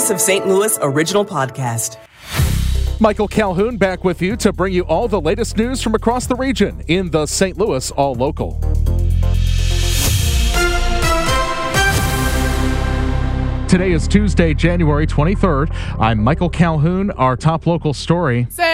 Voice of St. Louis original podcast. Michael Calhoun back with you to bring you all the latest news from across the region in the St. Louis All Local. Today is Tuesday, January 23rd. I'm Michael Calhoun. Our top local story. Sam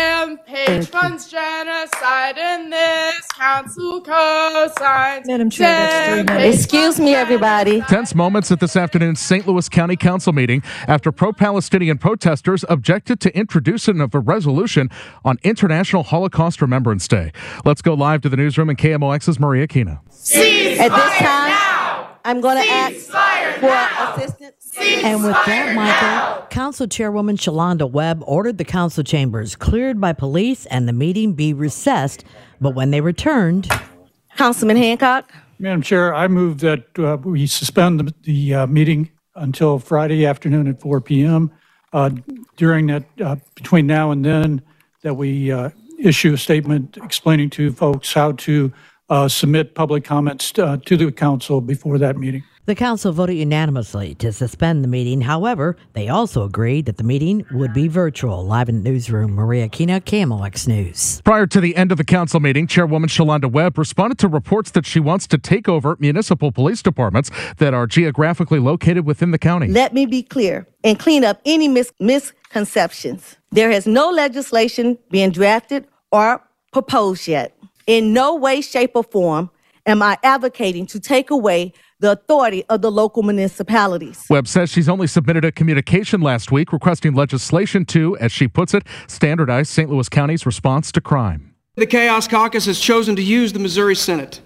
Page funds genocide in this council co-signs. Madam Chair, that's three Sam minutes. Page Excuse me, everybody. Tense moments at this afternoon's St. Louis County Council meeting after pro Palestinian protesters objected to introduction of a resolution on International Holocaust Remembrance Day. Let's go live to the newsroom in KMOX's Maria Kina. At this time, I'm going to ask for assistance. And with that, Michael, Council Chairwoman Shalonda Webb ordered the council chambers cleared by police and the meeting be recessed. But when they returned, Councilman Hancock. Madam Chair, I move that uh, we suspend the, the uh, meeting until Friday afternoon at 4 PM. Uh, During that, uh, between now and then, that we uh, issue a statement explaining to folks how to uh, submit public comments uh, to the council before that meeting. the council voted unanimously to suspend the meeting. However, they also agreed that the meeting would be virtual. Live in the newsroom, Maria Kina, KMOX News. Prior to the end of the council meeting, Chairwoman Shalonda Webb responded to reports that she wants to take over municipal police departments that are geographically located within the county. Let me be clear and clean up any mis- misconceptions. There has no legislation being drafted or proposed yet. In no way, shape, or form am I advocating to take away the authority of the local municipalities. Webb says she's only submitted a communication last week requesting legislation to, as she puts it, standardize St. Louis County's response to crime. The Chaos Caucus has chosen to use the Missouri Senate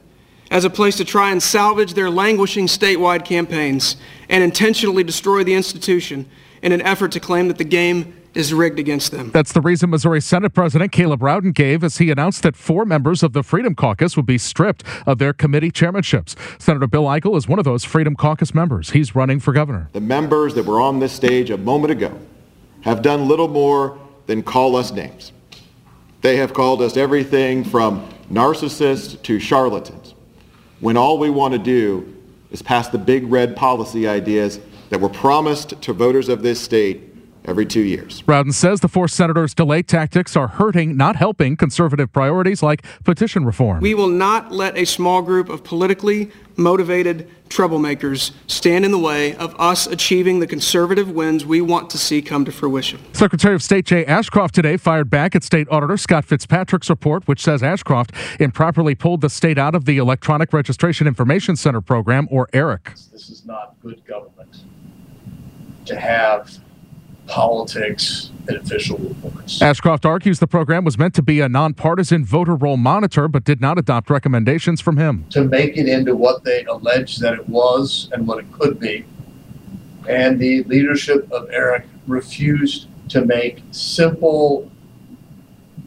as a place to try and salvage their languishing statewide campaigns and intentionally destroy the institution in an effort to claim that the game is rigged against them. That's the reason Missouri Senate President Caleb Rowden gave as he announced that four members of the Freedom Caucus would be stripped of their committee chairmanships. Senator Bill Eigel is one of those Freedom Caucus members. He's running for governor. The members that were on this stage a moment ago have done little more than call us names. They have called us everything from narcissists to charlatans, when all we want to do is pass the big red policy ideas that were promised to voters of this state every two years. Rowden says the four senators' delay tactics are hurting, not helping conservative priorities like petition reform. We will not let a small group of politically motivated troublemakers stand in the way of us achieving the conservative wins we want to see come to fruition. Secretary of State Jay Ashcroft today fired back at State Auditor Scott Fitzpatrick's report, which says Ashcroft improperly pulled the state out of the Electronic Registration Information Center program, or ERIC. this is not good government to have politics and official reports. Ashcroft argues the program was meant to be a nonpartisan voter roll monitor, but did not adopt recommendations from him. To make it into what they allege that it was and what it could be. And the leadership of Eric refused to make simple,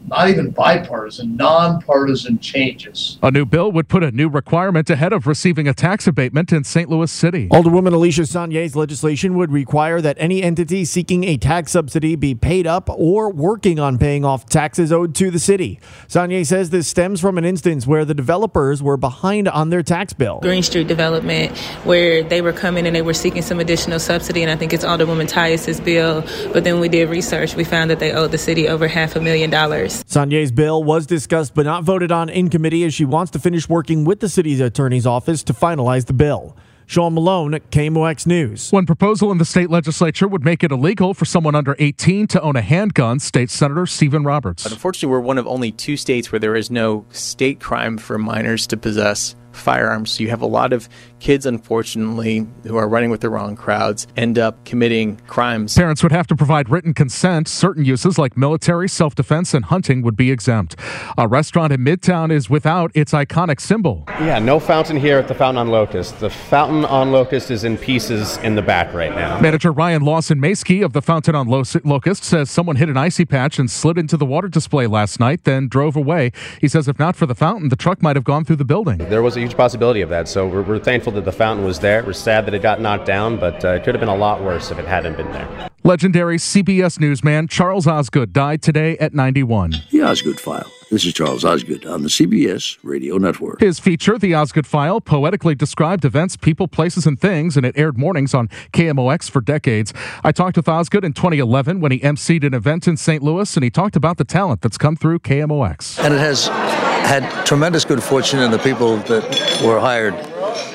not even bipartisan, nonpartisan changes. A new bill would put a new requirement ahead of receiving a tax abatement in St. Louis City. Alderwoman Alisha Sonnier's legislation would require that any entity seeking a tax subsidy be paid up or working on paying off taxes owed to the city. Sonnier says this stems from an instance where the developers were behind on their tax bill. Green Street development where they were coming and they were seeking some additional subsidy, and I think it's Alderwoman Tyus's bill. But then we did research, we found that they owed the city over half a million dollars. Sonnier's bill was discussed but not voted on in committee as she wants to finish working with the city's attorney's office to finalize the bill. Sean Malone, KMOX News. One proposal in the state legislature would make it illegal for someone under 18 to own a handgun, State Senator Steven Roberts. But unfortunately, we're one of only two states where there is no state crime for minors to possess firearms. So you have a lot of kids, unfortunately, who are running with the wrong crowds, end up committing crimes. Parents would have to provide written consent. Certain uses like military, self defense, and hunting would be exempt. A restaurant in Midtown is without its iconic symbol. Yeah, no fountain here at the Fountain on Locust. The fountain on Locust is in pieces in the back right now. Manager Ryan Lawson Maskey of the Fountain on Locust says someone hit an icy patch and slid into the water display last night, then drove away. He says if not for the fountain, the truck might have gone through the building. There was a huge possibility of that, so we're, we're thankful that the fountain was there. We're sad that it got knocked down, but uh, it could have been a lot worse if it hadn't been there. Legendary CBS newsman Charles Osgood died today at 91. The Osgood File. This is Charles Osgood on the CBS Radio Network. His feature, The Osgood File, poetically described events, people, places, and things, and it aired mornings on KMOX for decades. I talked with Osgood in 2011 when he emceed an event in St. Louis, and he talked about the talent that's come through KMOX. And it has had tremendous good fortune in the people that were hired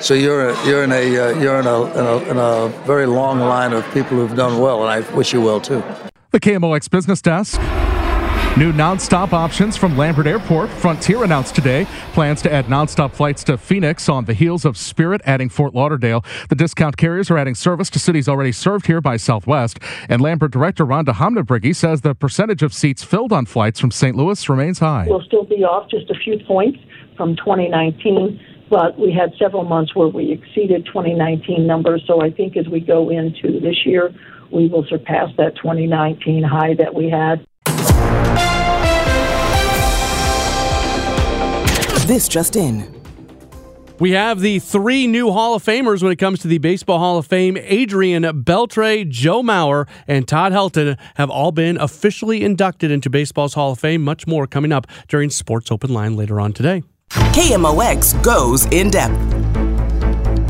so you're you're in a uh, you're in a, in a, in a very long line of people who've done well, and I wish you well too. The KMOX Business Desk. New nonstop options from Lambert Airport. Frontier announced today plans to add nonstop flights to Phoenix on the heels of Spirit adding Fort Lauderdale. The discount carriers are adding service to cities already served here by Southwest. And Lambert director Rhonda Hamm-Niebruegge says the percentage of seats filled on flights from St. Louis remains high. We'll still be off just a few points from 2019 but we had several months where we exceeded 2019 numbers. So I think as we go into this year, we will surpass that 2019 high that we had. This just in. We have the three new Hall of Famers when it comes to the Baseball Hall of Fame. Adrian Beltre, Joe Mauer, and Todd Helton have all been officially inducted into Baseball's Hall of Fame. Much more coming up during Sports Open Line later on today. KMOX goes in depth.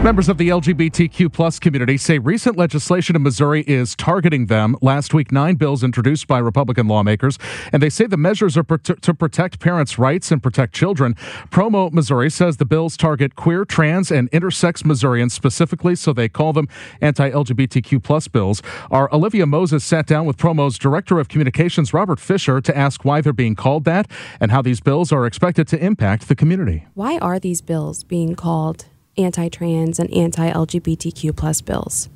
Members of the LGBTQ plus community say recent legislation in Missouri is targeting them. Last week, nine bills introduced by Republican lawmakers, and they say the measures are to protect parents' rights and protect children. Promo Missouri says the bills target queer, trans, and intersex Missourians specifically, so they call them anti-LGBTQ plus bills. Our Olivia Moses sat down with Promo's Director of Communications, Robert Fischer, to ask why they're being called that and how these bills are expected to impact the community. Why are these bills being called anti-trans and anti-LGBTQ plus bills.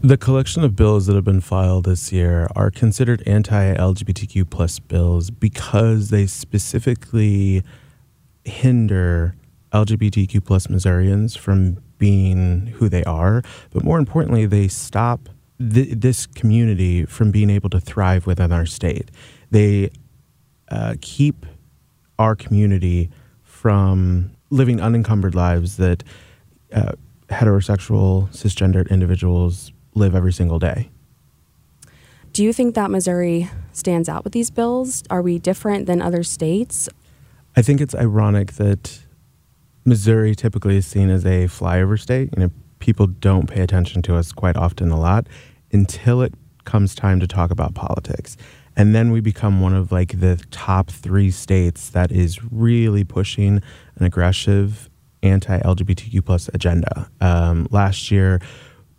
The collection of bills that have been filed this year are considered anti-LGBTQ plus bills because they specifically hinder LGBTQ plus Missourians from being who they are, but more importantly, they stop th- this community from being able to thrive within our state. They uh, keep our community from living unencumbered lives that uh, heterosexual, cisgendered individuals live every single day. Do you think that Missouri stands out with these bills? Are we different than other states? I think it's ironic that Missouri typically is seen as a flyover state. You know, people don't pay attention to us quite often a lot until it comes time to talk about politics. And then we become one of like the top three states that is really pushing an aggressive anti-LGBTQ plus agenda. Um, last year,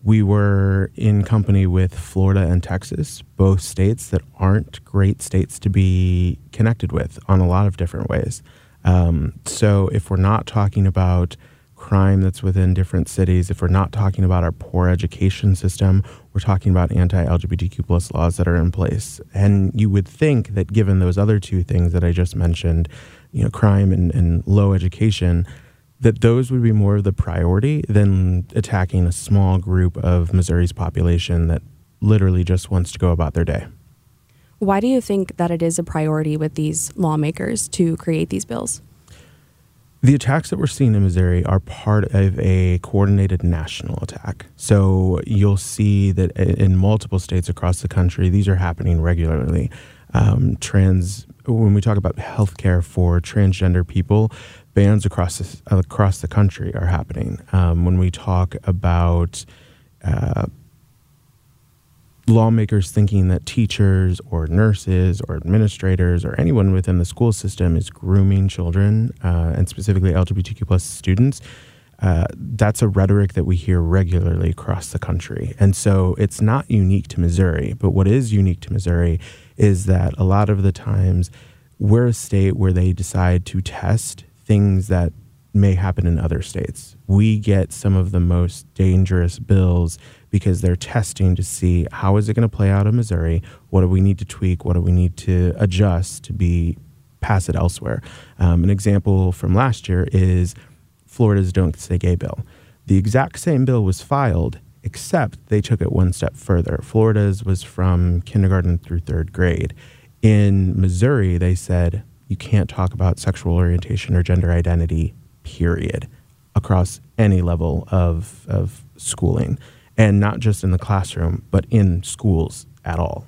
we were in company with Florida and Texas, both states that aren't great states to be connected with on a lot of different ways. Um, so if we're not talking about crime that's within different cities, if we're not talking about our poor education system, we're talking about anti-LGBTQ plus laws that are in place. And you would think that given those other two things that I just mentioned, you know, crime and, and low education, that those would be more of the priority than attacking a small group of Missouri's population that literally just wants to go about their day. Why do you think that it is a priority with these lawmakers to create these bills? The attacks that we're seeing in Missouri are part of a coordinated national attack. So you'll see that in multiple states across the country, these are happening regularly. Um, trans, when we talk about healthcare for transgender people, bans across the, across the country are happening. Um, when we talk about uh, lawmakers thinking that teachers or nurses or administrators or anyone within the school system is grooming children uh, and specifically LGBTQ plus students, uh, that's a rhetoric that we hear regularly across the country. And so it's not unique to Missouri, but what is unique to Missouri is that a lot of the times we're a state where they decide to test things that may happen in other states. We get some of the most dangerous bills because they're testing to see how is it going to play out in Missouri? What do we need to tweak? What do we need to adjust to be pass it elsewhere? Um, an example from last year is Florida's Don't Say Gay bill. The exact same bill was filed, except they took it one step further. Florida's was from kindergarten through third grade. In Missouri, they said you can't talk about sexual orientation or gender identity, period, across any level of, of schooling. and not just in the classroom, but in schools at all.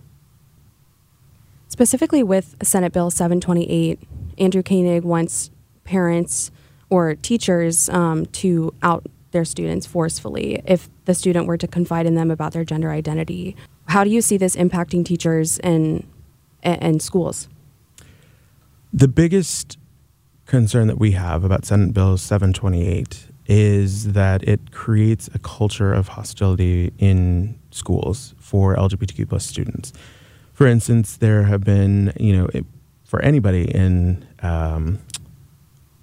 Specifically with Senate Bill 728, Andrew Koenig wants parents or teachers um, to out their students forcefully if the student were to confide in them about their gender identity. How do you see this impacting teachers and and schools? The biggest concern that we have about Senate Bill 728 is that it creates a culture of hostility in schools for LGBTQ plus students. For instance, there have been, you know, for anybody in um,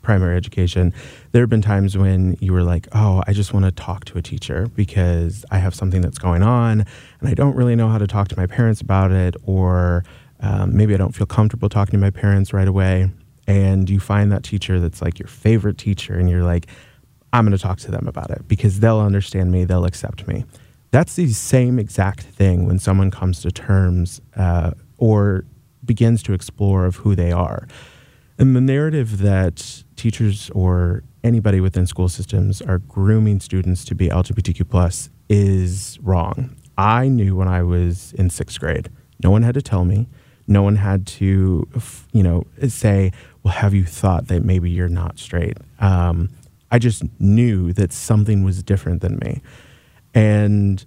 primary education, there have been times when you were like, oh, I just want to talk to a teacher because I have something that's going on and I don't really know how to talk to my parents about it, or um, maybe I don't feel comfortable talking to my parents right away. And you find that teacher that's like your favorite teacher, and you're like, I'm going to talk to them about it because they'll understand me, they'll accept me. That's the same exact thing when someone comes to terms uh, or begins to explore of who they are. And the narrative that teachers or anybody within school systems are grooming students to be LGBTQ plus is wrong. I knew when I was in sixth grade. No one had to tell me. No one had to, you know, say, "Well, have you thought that maybe you're not straight?" Um, I just knew that something was different than me, and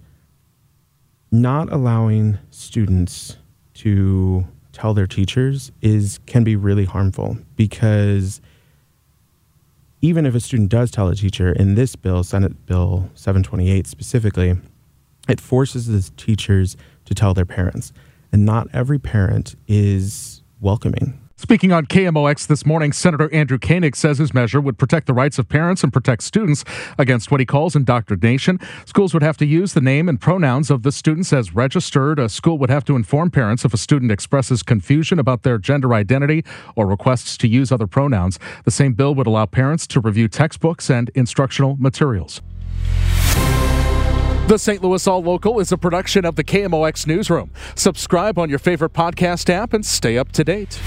not allowing students to tell their teachers is can be really harmful because even if a student does tell a teacher in this bill, Senate Bill 728 specifically, it forces the teachers to tell their parents. And not every parent is welcoming. Speaking on KMOX this morning, Senator Andrew Koenig says his measure would protect the rights of parents and protect students against what he calls indoctrination. Schools would have to use the name and pronouns of the students as registered. A school would have to inform parents if a student expresses confusion about their gender identity or requests to use other pronouns. The same bill would allow parents to review textbooks and instructional materials. The St. Louis All Local is a production of the KMOX Newsroom. Subscribe on your favorite podcast app and stay up to date.